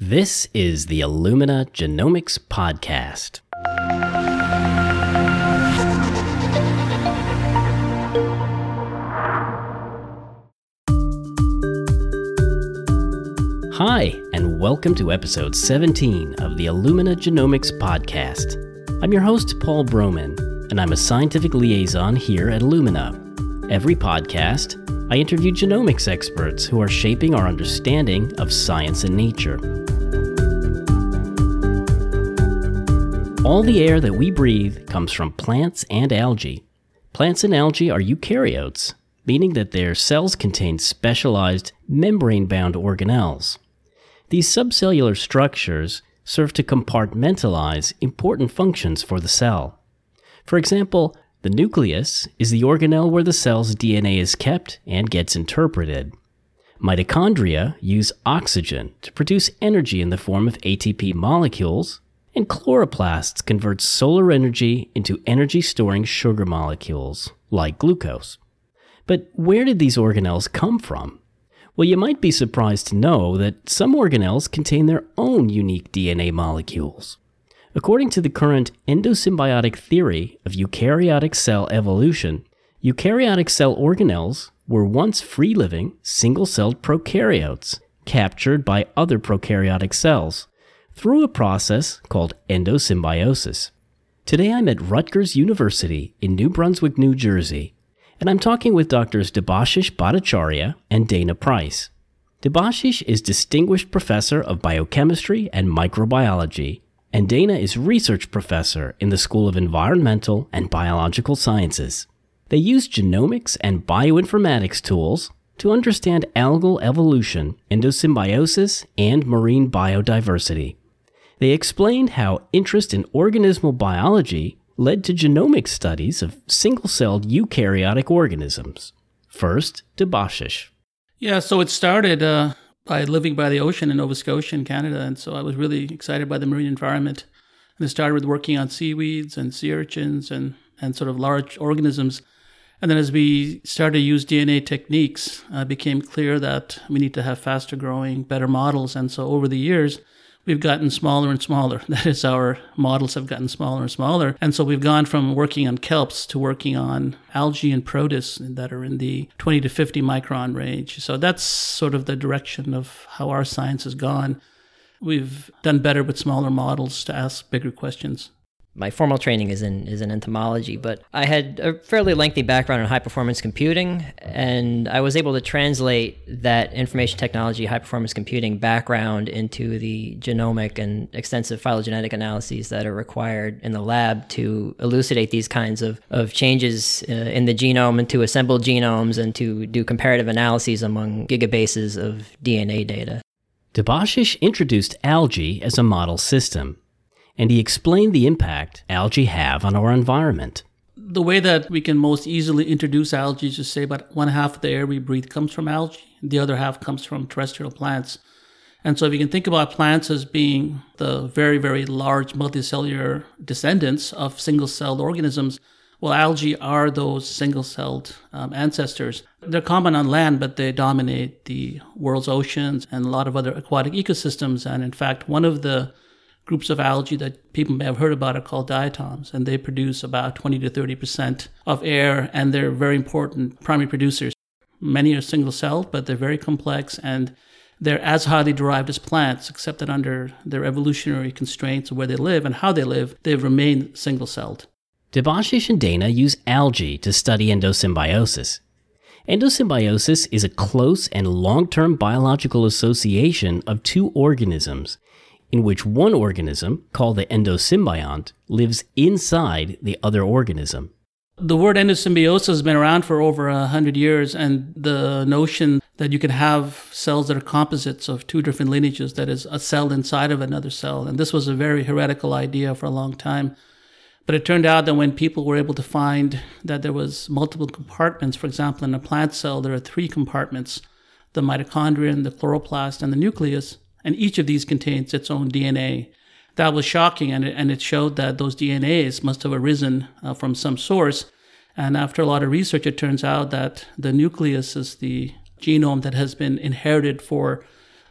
This is the Illumina Genomics Podcast. Hi, and welcome to episode 17 of the Illumina Genomics Podcast. I'm your host, Paul Broman, and I'm a scientific liaison here at Illumina. Every podcast, I interview genomics experts who are shaping our understanding of science and nature. All the air that we breathe comes from plants and algae. Plants and algae are eukaryotes, meaning that their cells contain specialized membrane bound organelles. These subcellular structures serve to compartmentalize important functions for the cell. For example, the nucleus is the organelle where the cell's DNA is kept and gets interpreted. Mitochondria use oxygen to produce energy in the form of ATP molecules, and chloroplasts convert solar energy into energy storing sugar molecules, like glucose. But where did these organelles come from? Well, you might be surprised to know that some organelles contain their own unique DNA molecules. According to the current endosymbiotic theory of eukaryotic cell evolution, eukaryotic cell organelles were once free living, single celled prokaryotes captured by other prokaryotic cells through a process called endosymbiosis. Today I'm at Rutgers University in New Brunswick, New Jersey, and I'm talking with doctors Debashish Bhattacharya and Dana Price. Debashish is Distinguished Professor of Biochemistry and Microbiology and Dana is research professor in the School of Environmental and Biological Sciences. They use genomics and bioinformatics tools to understand algal evolution, endosymbiosis, and marine biodiversity. They explained how interest in organismal biology led to genomic studies of single celled eukaryotic organisms. First, Debashish. Yeah, so it started uh, by living by the ocean in Nova Scotia in Canada. And so I was really excited by the marine environment. And I started with working on seaweeds and sea urchins and, and sort of large organisms. And then as we started to use DNA techniques, uh, it became clear that we need to have faster growing, better models. And so over the years, we've gotten smaller and smaller. That is, our models have gotten smaller and smaller. And so we've gone from working on kelps to working on algae and protists that are in the 20 to 50 micron range. So that's sort of the direction of how our science has gone. We've done better with smaller models to ask bigger questions my formal training is in is in entomology, but I had a fairly lengthy background in high performance computing, and I was able to translate that information technology, high performance computing background into the genomic and extensive phylogenetic analyses that are required in the lab to elucidate these kinds of, of changes uh, in the genome and to assemble genomes and to do comparative analyses among gigabases of DNA data. Debashish introduced algae as a model system and he explained the impact algae have on our environment. The way that we can most easily introduce algae is to say about one half of the air we breathe comes from algae, the other half comes from terrestrial plants. And so if you can think about plants as being the very, very large multicellular descendants of single celled organisms, well, algae are those single celled um, ancestors. They're common on land, but they dominate the world's oceans and a lot of other aquatic ecosystems. And in fact, one of the groups of algae that people may have heard about are called diatoms, and they produce about 20 to 30 percent of air, and they're very important primary producers. Many are single celled, but they're very complex and they're as highly derived as plants, except that under their evolutionary constraints of where they live and how they live, they've remained single celled. Debashish and Dana use algae to study endosymbiosis. Endosymbiosis is a close and long term biological association of two organisms in which one organism, called the endosymbiont, lives inside the other organism. The word endosymbiosis has been around for over a hundred years, and the notion that you can have cells that are composites of two different lineages, that is, a cell inside of another cell. And this was a very heretical idea for a long time. But it turned out that when people were able to find that there was multiple compartments, for example, in a plant cell, there are three compartments, the mitochondrion, the chloroplast, and the nucleus and each of these contains its own DNA. That was shocking, and it, and it showed that those DNAs must have arisen uh, from some source. And after a lot of research, it turns out that the nucleus is the genome that has been inherited for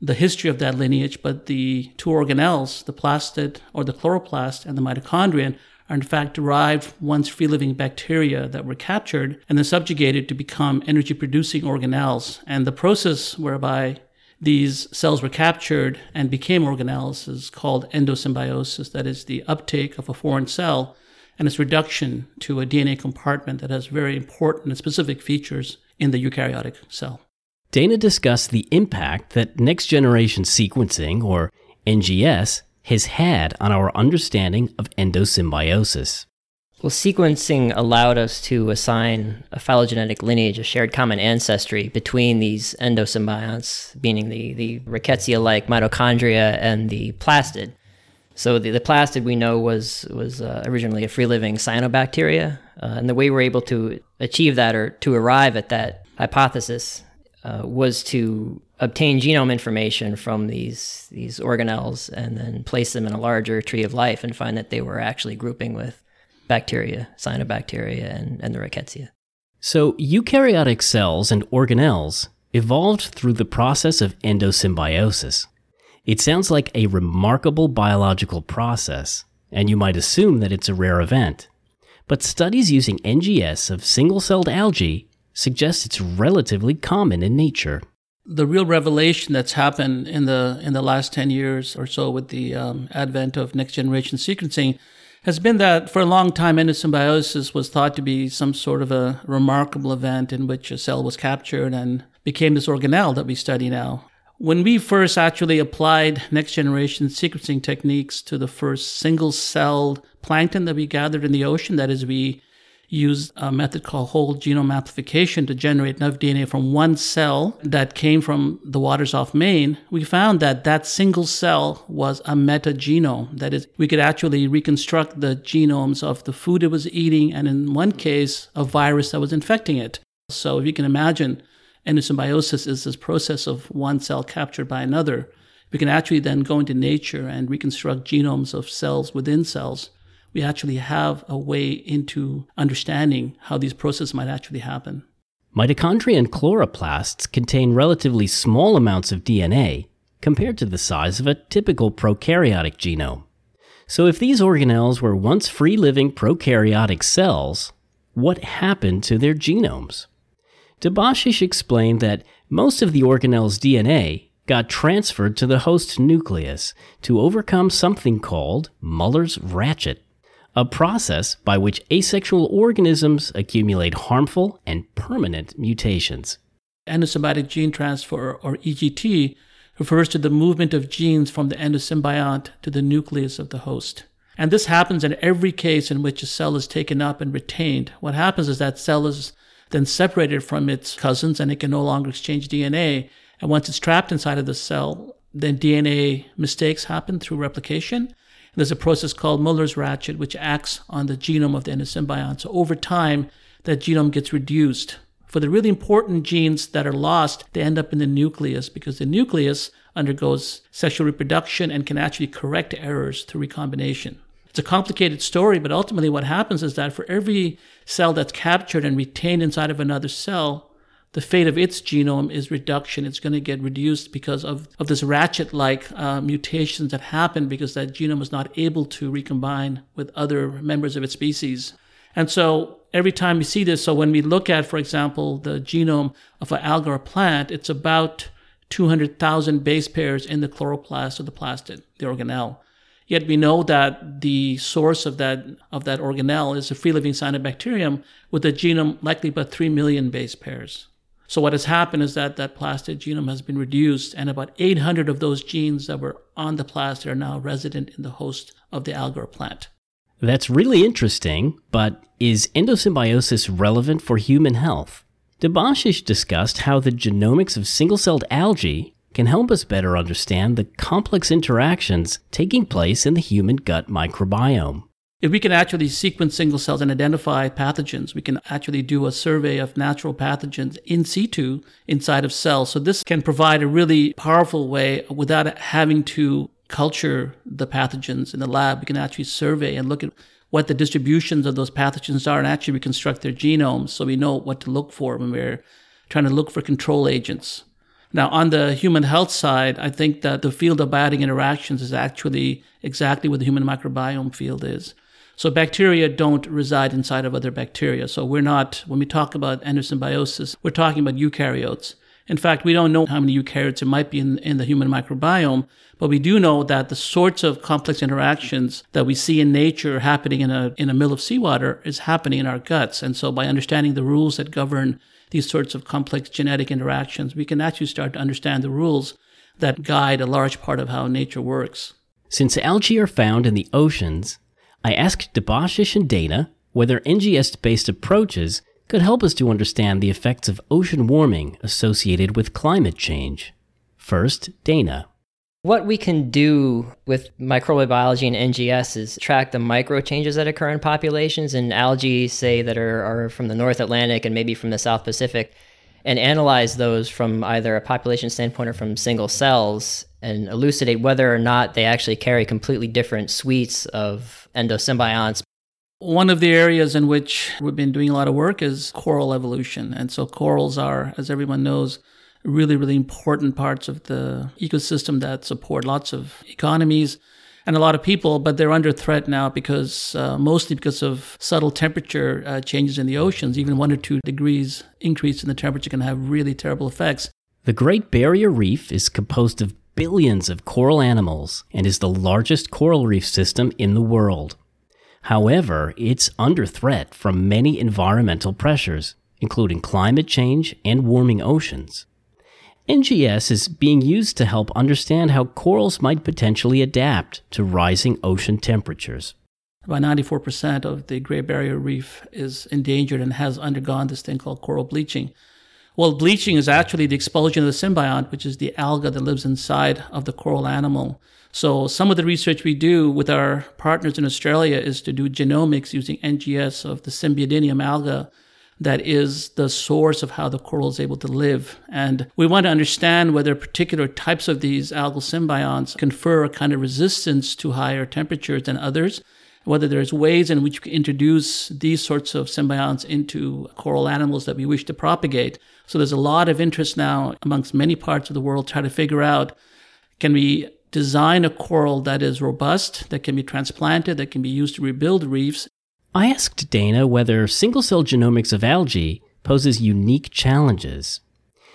the history of that lineage, but the two organelles, the plastid or the chloroplast and the mitochondrion, are in fact derived once free living bacteria that were captured and then subjugated to become energy producing organelles. And the process whereby these cells were captured and became organelles is called endosymbiosis, that is, the uptake of a foreign cell and its reduction to a DNA compartment that has very important and specific features in the eukaryotic cell. Dana discussed the impact that next generation sequencing, or NGS, has had on our understanding of endosymbiosis. Well, sequencing allowed us to assign a phylogenetic lineage, a shared common ancestry between these endosymbionts, meaning the, the rickettsia like mitochondria and the plastid. So the, the plastid we know was, was uh, originally a free living cyanobacteria. Uh, and the way we're able to achieve that or to arrive at that hypothesis uh, was to obtain genome information from these these organelles and then place them in a larger tree of life and find that they were actually grouping with bacteria, cyanobacteria, and, and the rickettsia. So eukaryotic cells and organelles evolved through the process of endosymbiosis. It sounds like a remarkable biological process, and you might assume that it's a rare event. But studies using NGS of single celled algae suggest it's relatively common in nature the real revelation that's happened in the in the last 10 years or so with the um, advent of next generation sequencing has been that for a long time endosymbiosis was thought to be some sort of a remarkable event in which a cell was captured and became this organelle that we study now. When we first actually applied next generation sequencing techniques to the first single celled plankton that we gathered in the ocean, that is, we used a method called whole genome amplification to generate enough DNA from one cell that came from the waters off Maine, we found that that single cell was a metagenome. That is, we could actually reconstruct the genomes of the food it was eating, and in one case, a virus that was infecting it. So if you can imagine, endosymbiosis is this process of one cell captured by another. We can actually then go into nature and reconstruct genomes of cells within cells we actually have a way into understanding how these processes might actually happen. Mitochondria and chloroplasts contain relatively small amounts of DNA compared to the size of a typical prokaryotic genome. So, if these organelles were once free living prokaryotic cells, what happened to their genomes? Debashish explained that most of the organelle's DNA got transferred to the host nucleus to overcome something called Muller's ratchet a process by which asexual organisms accumulate harmful and permanent mutations. Endosymbiotic gene transfer, or EGT, refers to the movement of genes from the endosymbiont to the nucleus of the host. And this happens in every case in which a cell is taken up and retained. What happens is that cell is then separated from its cousins and it can no longer exchange DNA. And once it's trapped inside of the cell, then DNA mistakes happen through replication there's a process called Muller's ratchet, which acts on the genome of the endosymbiont. So over time, that genome gets reduced. For the really important genes that are lost, they end up in the nucleus because the nucleus undergoes sexual reproduction and can actually correct errors through recombination. It's a complicated story, but ultimately what happens is that for every cell that's captured and retained inside of another cell, the fate of its genome is reduction. It's going to get reduced because of, of this ratchet like uh, mutations that happen because that genome is not able to recombine with other members of its species. And so every time we see this, so when we look at, for example, the genome of an alga or plant, it's about 200,000 base pairs in the chloroplast of the plastid, the organelle. Yet we know that the source of that of that organelle is a free living cyanobacterium with a genome likely about 3 million base pairs. So what has happened is that that plastid genome has been reduced, and about 800 of those genes that were on the plastid are now resident in the host of the alga plant. That's really interesting, but is endosymbiosis relevant for human health? Debashish discussed how the genomics of single celled algae can help us better understand the complex interactions taking place in the human gut microbiome. If we can actually sequence single cells and identify pathogens, we can actually do a survey of natural pathogens in situ inside of cells. So this can provide a really powerful way without having to culture the pathogens in the lab. We can actually survey and look at what the distributions of those pathogens are and actually reconstruct their genomes so we know what to look for when we're trying to look for control agents. Now, on the human health side, I think that the field of biotic interactions is actually exactly what the human microbiome field is. So bacteria don't reside inside of other bacteria. So we're not, when we talk about endosymbiosis, we're talking about eukaryotes. In fact, we don't know how many eukaryotes there might be in, in the human microbiome, but we do know that the sorts of complex interactions that we see in nature happening in a, in a mill of seawater is happening in our guts. And so by understanding the rules that govern these sorts of complex genetic interactions, we can actually start to understand the rules that guide a large part of how nature works. Since algae are found in the oceans, I asked Debashish and Dana whether NGS based approaches could help us to understand the effects of ocean warming associated with climate change. First, Dana. What we can do with microbial biology and NGS is track the micro changes that occur in populations and algae, say, that are, are from the North Atlantic and maybe from the South Pacific, and analyze those from either a population standpoint or from single cells and elucidate whether or not they actually carry completely different suites of endosymbionts. One of the areas in which we've been doing a lot of work is coral evolution. And so corals are, as everyone knows, really, really important parts of the ecosystem that support lots of economies and a lot of people, but they're under threat now because uh, mostly because of subtle temperature uh, changes in the oceans. Even one or two degrees increase in the temperature can have really terrible effects. The Great Barrier Reef is composed of billions of coral animals and is the largest coral reef system in the world. However, it's under threat from many environmental pressures, including climate change and warming oceans. NGS is being used to help understand how corals might potentially adapt to rising ocean temperatures. About 94% of the Great Barrier Reef is endangered and has undergone this thing called coral bleaching. Well, bleaching is actually the expulsion of the symbiont, which is the alga that lives inside of the coral animal. So, some of the research we do with our partners in Australia is to do genomics using NGS of the Symbiodinium alga that is the source of how the coral is able to live. And we want to understand whether particular types of these algal symbionts confer a kind of resistance to higher temperatures than others, whether there's ways in which we can introduce these sorts of symbionts into coral animals that we wish to propagate. So there's a lot of interest now amongst many parts of the world trying to figure out can we design a coral that is robust, that can be transplanted, that can be used to rebuild reefs, I asked Dana whether single cell genomics of algae poses unique challenges.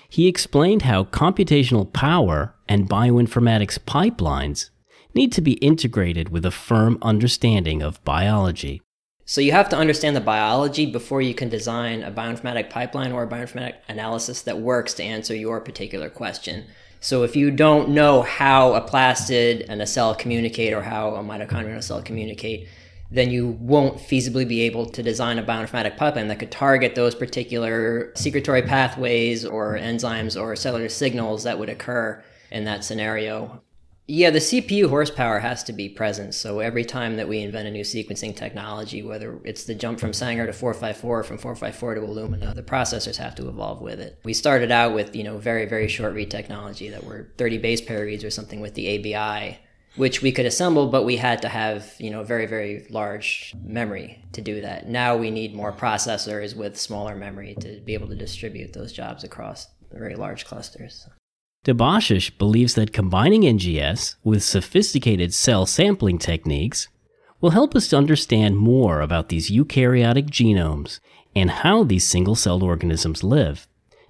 He explained how computational power and bioinformatics pipelines need to be integrated with a firm understanding of biology. So you have to understand the biology before you can design a bioinformatic pipeline or a bioinformatic analysis that works to answer your particular question. So if you don't know how a plastid and a cell communicate or how a mitochondria and a cell communicate, then you won't feasibly be able to design a bioinformatic pipeline that could target those particular secretory pathways or enzymes or cellular signals that would occur in that scenario. Yeah, the CPU horsepower has to be present. So every time that we invent a new sequencing technology, whether it's the jump from Sanger to 454 or from 454 to Illumina, the processors have to evolve with it. We started out with, you know, very, very short read technology that were 30 base pair reads or something with the ABI which we could assemble, but we had to have, you know, very, very large memory to do that. Now we need more processors with smaller memory to be able to distribute those jobs across very large clusters. Debashish believes that combining NGS with sophisticated cell sampling techniques will help us to understand more about these eukaryotic genomes and how these single celled organisms live.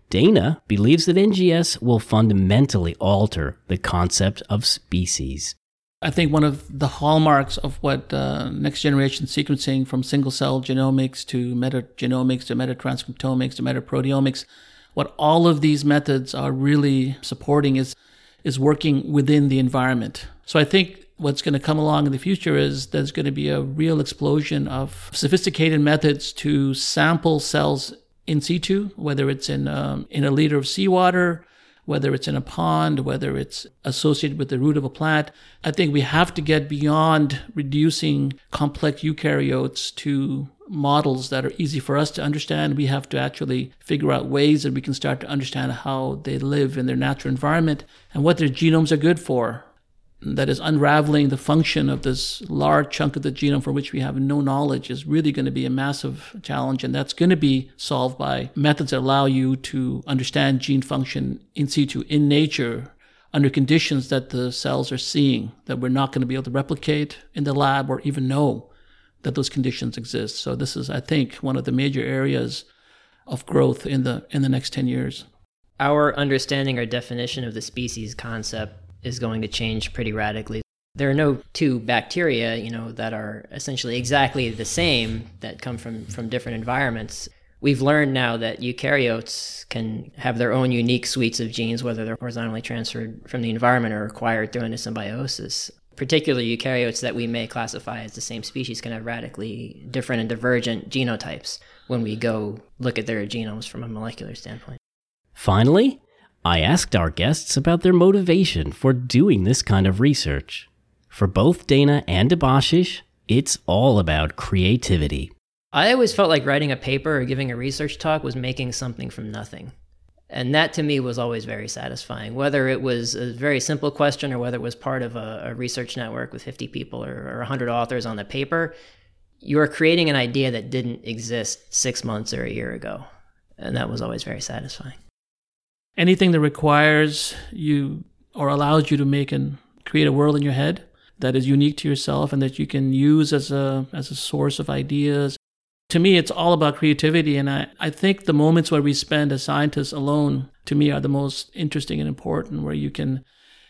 Dana believes that NGS will fundamentally alter the concept of species. I think one of the hallmarks of what uh, next generation sequencing from single cell genomics to metagenomics to metatranscriptomics to metaproteomics, what all of these methods are really supporting is is working within the environment. So I think what's going to come along in the future is there's going to be a real explosion of sophisticated methods to sample cells in situ, whether it's in um, in a liter of seawater whether it's in a pond, whether it's associated with the root of a plant. I think we have to get beyond reducing complex eukaryotes to models that are easy for us to understand. We have to actually figure out ways that we can start to understand how they live in their natural environment and what their genomes are good for. that is unraveling the function of this large chunk of the genome for which we have no knowledge is really going to be a massive challenge. And that's going to be solved by methods that allow you to understand gene function in situ, in nature, under conditions that the cells are seeing that we're not going to be able to replicate in the lab or even know that those conditions exist. So this is, I think, one of the major areas of growth in the in the next 10 years. Our understanding or definition of the species concept is going to change pretty radically. There are no two bacteria, you know, that are essentially exactly the same that come from from different environments. We've learned now that eukaryotes can have their own unique suites of genes, whether they're horizontally transferred from the environment or acquired through a symbiosis. Particularly eukaryotes that we may classify as the same species can have radically different and divergent genotypes when we go look at their genomes from a molecular standpoint. Finally, I asked our guests about their motivation for doing this kind of research. For both Dana and Debashish, it's all about creativity. I always felt like writing a paper or giving a research talk was making something from nothing. And that to me was always very satisfying, whether it was a very simple question or whether it was part of a, a research network with 50 people or, or 100 authors on the paper. You are creating an idea that didn't exist six months or a year ago. And that was always very satisfying. Anything that requires you or allows you to make and create a world in your head that is unique to yourself and that you can use as a as a source of ideas to me, it's all about creativity. And I, I think the moments where we spend as scientists alone, to me, are the most interesting and important, where you can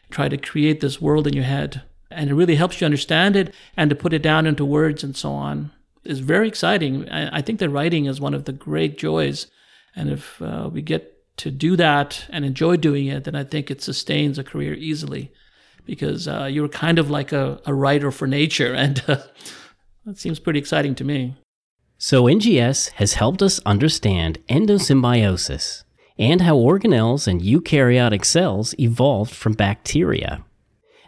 try to create this world in your head. And it really helps you understand it and to put it down into words and so on is very exciting. I, I think that writing is one of the great joys. And if uh, we get to do that and enjoy doing it, then I think it sustains a career easily because uh, you're kind of like a, a writer for nature. And uh, that seems pretty exciting to me. So, NGS has helped us understand endosymbiosis and how organelles and eukaryotic cells evolved from bacteria.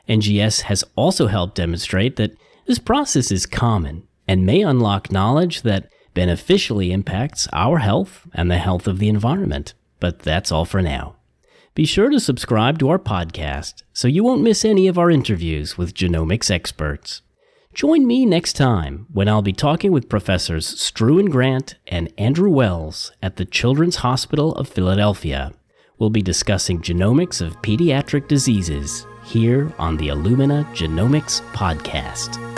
NGS has also helped demonstrate that this process is common and may unlock knowledge that beneficially impacts our health and the health of the environment. But that's all for now. Be sure to subscribe to our podcast so you won't miss any of our interviews with genomics experts. Join me next time when I'll be talking with Professors Struan Grant and Andrew Wells at the Children's Hospital of Philadelphia. We'll be discussing genomics of pediatric diseases here on the Illumina Genomics Podcast.